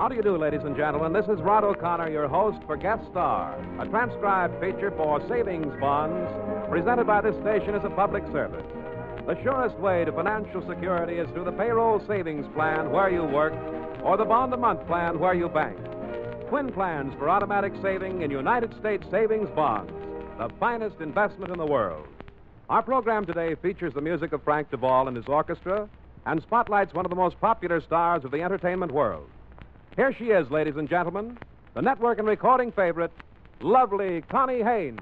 How do you do, ladies and gentlemen? This is Rod O'Connor, your host for Guest Star, a transcribed feature for savings bonds presented by this station as a public service. The surest way to financial security is through the payroll savings plan where you work or the bond a month plan where you bank. Twin plans for automatic saving in United States savings bonds, the finest investment in the world. Our program today features the music of Frank De Vol and his orchestra and spotlights one of the most popular stars of the entertainment world. Here she is, ladies and gentlemen, the network and recording favorite, lovely Connie Haines.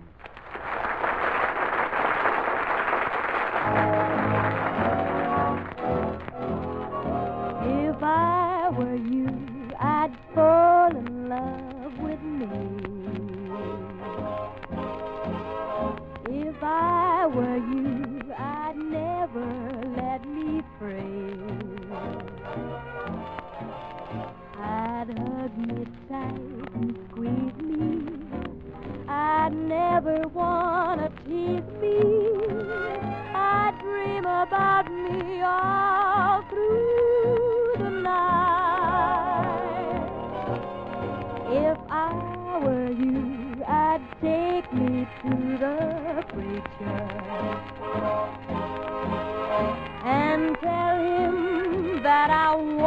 That I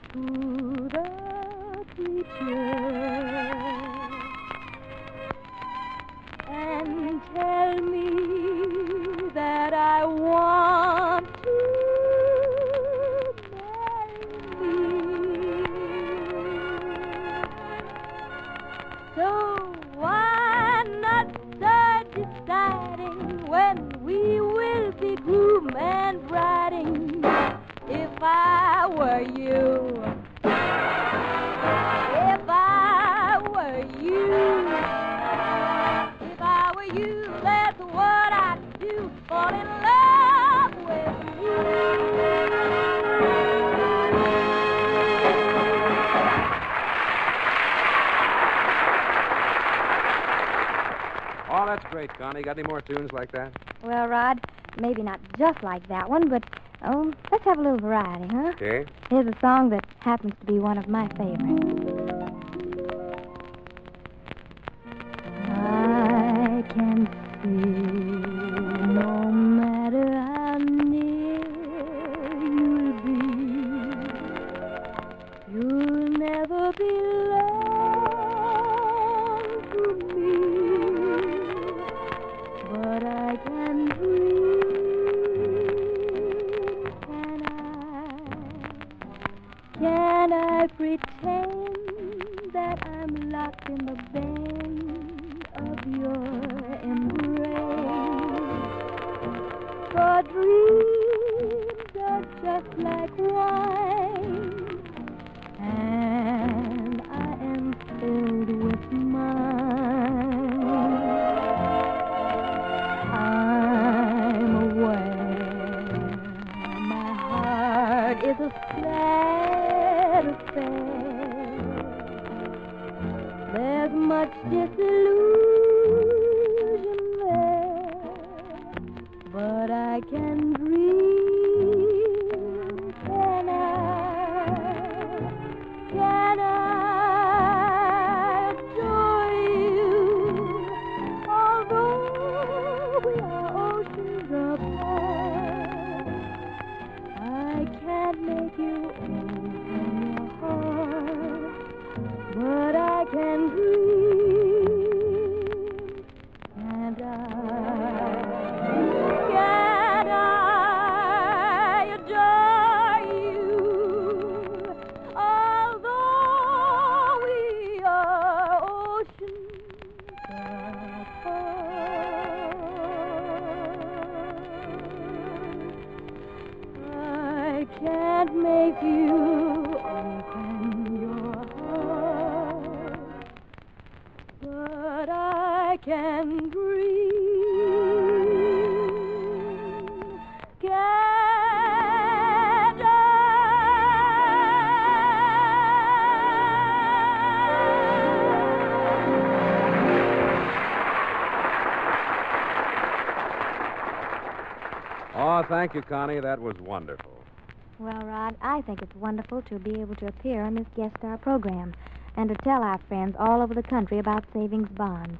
Mm-hmm. Oh, that's great, Connie. Got any more tunes like that? Well, Rod, maybe not just like that one, but oh, let's have a little variety, huh? Okay. Here's a song that happens to be one of my favorites. Thank you, Connie. That was wonderful. Well, Rod, I think it's wonderful to be able to appear on this guest star program and to tell our friends all over the country about savings bonds.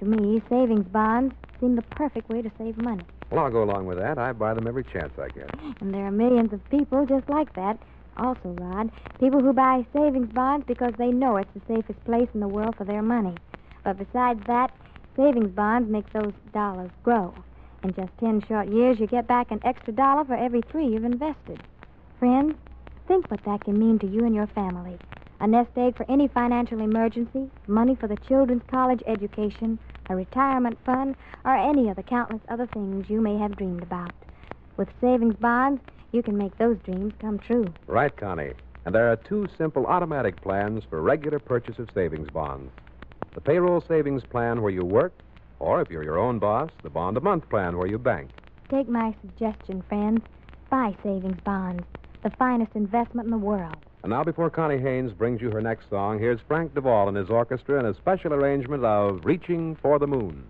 To me, savings bonds seem the perfect way to save money. Well, I'll go along with that. I buy them every chance I get. And there are millions of people just like that. Also, Rod, people who buy savings bonds because they know it's the safest place in the world for their money. But besides that, savings bonds make those dollars grow. In just 10 short years, you get back an extra dollar for every three you've invested. Friends, think what that can mean to you and your family. A nest egg for any financial emergency, money for the children's college education, a retirement fund, or any of the countless other things you may have dreamed about. With savings bonds, you can make those dreams come true. Right, Connie. And there are two simple automatic plans for regular purchase of savings bonds the payroll savings plan where you work, or if you're your own boss, the bond a month plan where you bank. Take my suggestion, friends. Buy savings bonds, the finest investment in the world. And now, before Connie Haines brings you her next song, here's Frank De Vol and his orchestra in a special arrangement of Reaching for the Moon.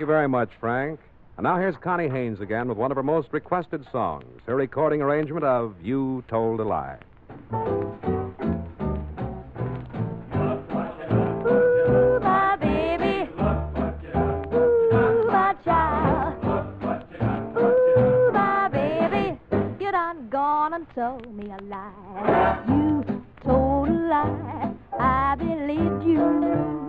Thank you very much, Frank. And now here's Connie Haines again with one of her most requested songs, her recording arrangement of You Told a Lie. Told me a lie. You told a lie. I believed you.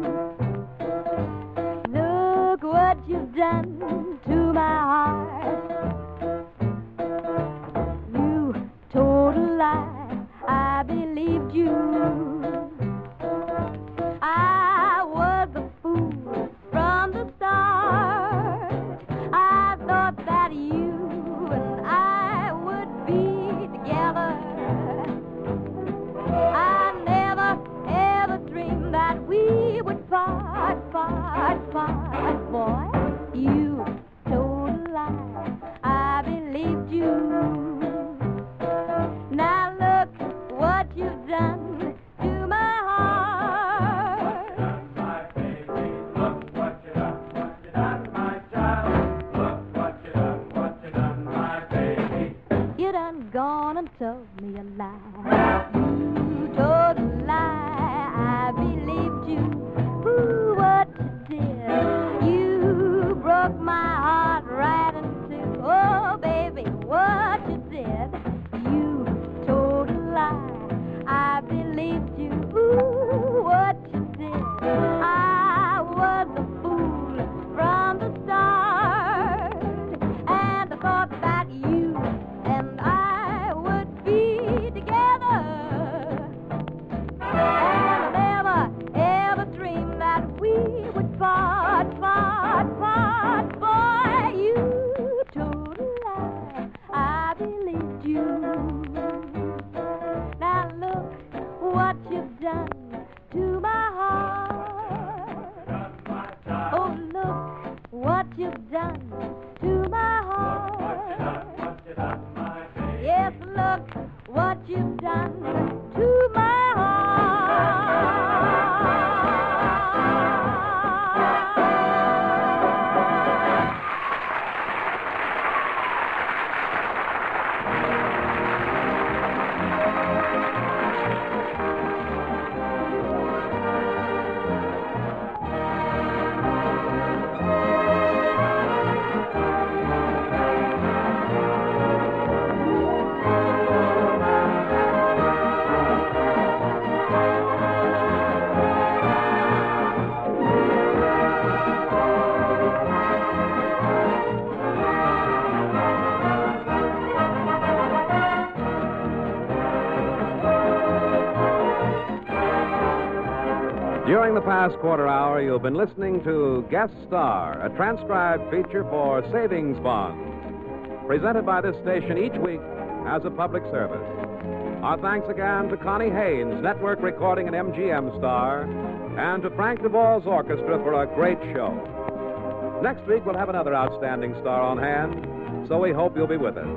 Past quarter hour, you've been listening to Guest Star, a transcribed feature for savings bonds, presented by this station each week as a public service. Our thanks again to Connie Haines, network recording and MGM star, and to Frank De Vol's Orchestra for a great show. Next week, we'll have another outstanding star on hand, so we hope you'll be with us.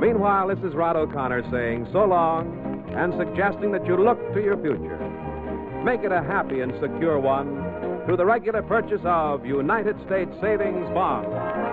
Meanwhile, this is Rod O'Connor saying so long and suggesting that you look to your future. Make it a happy and secure one through the regular purchase of United States savings bonds.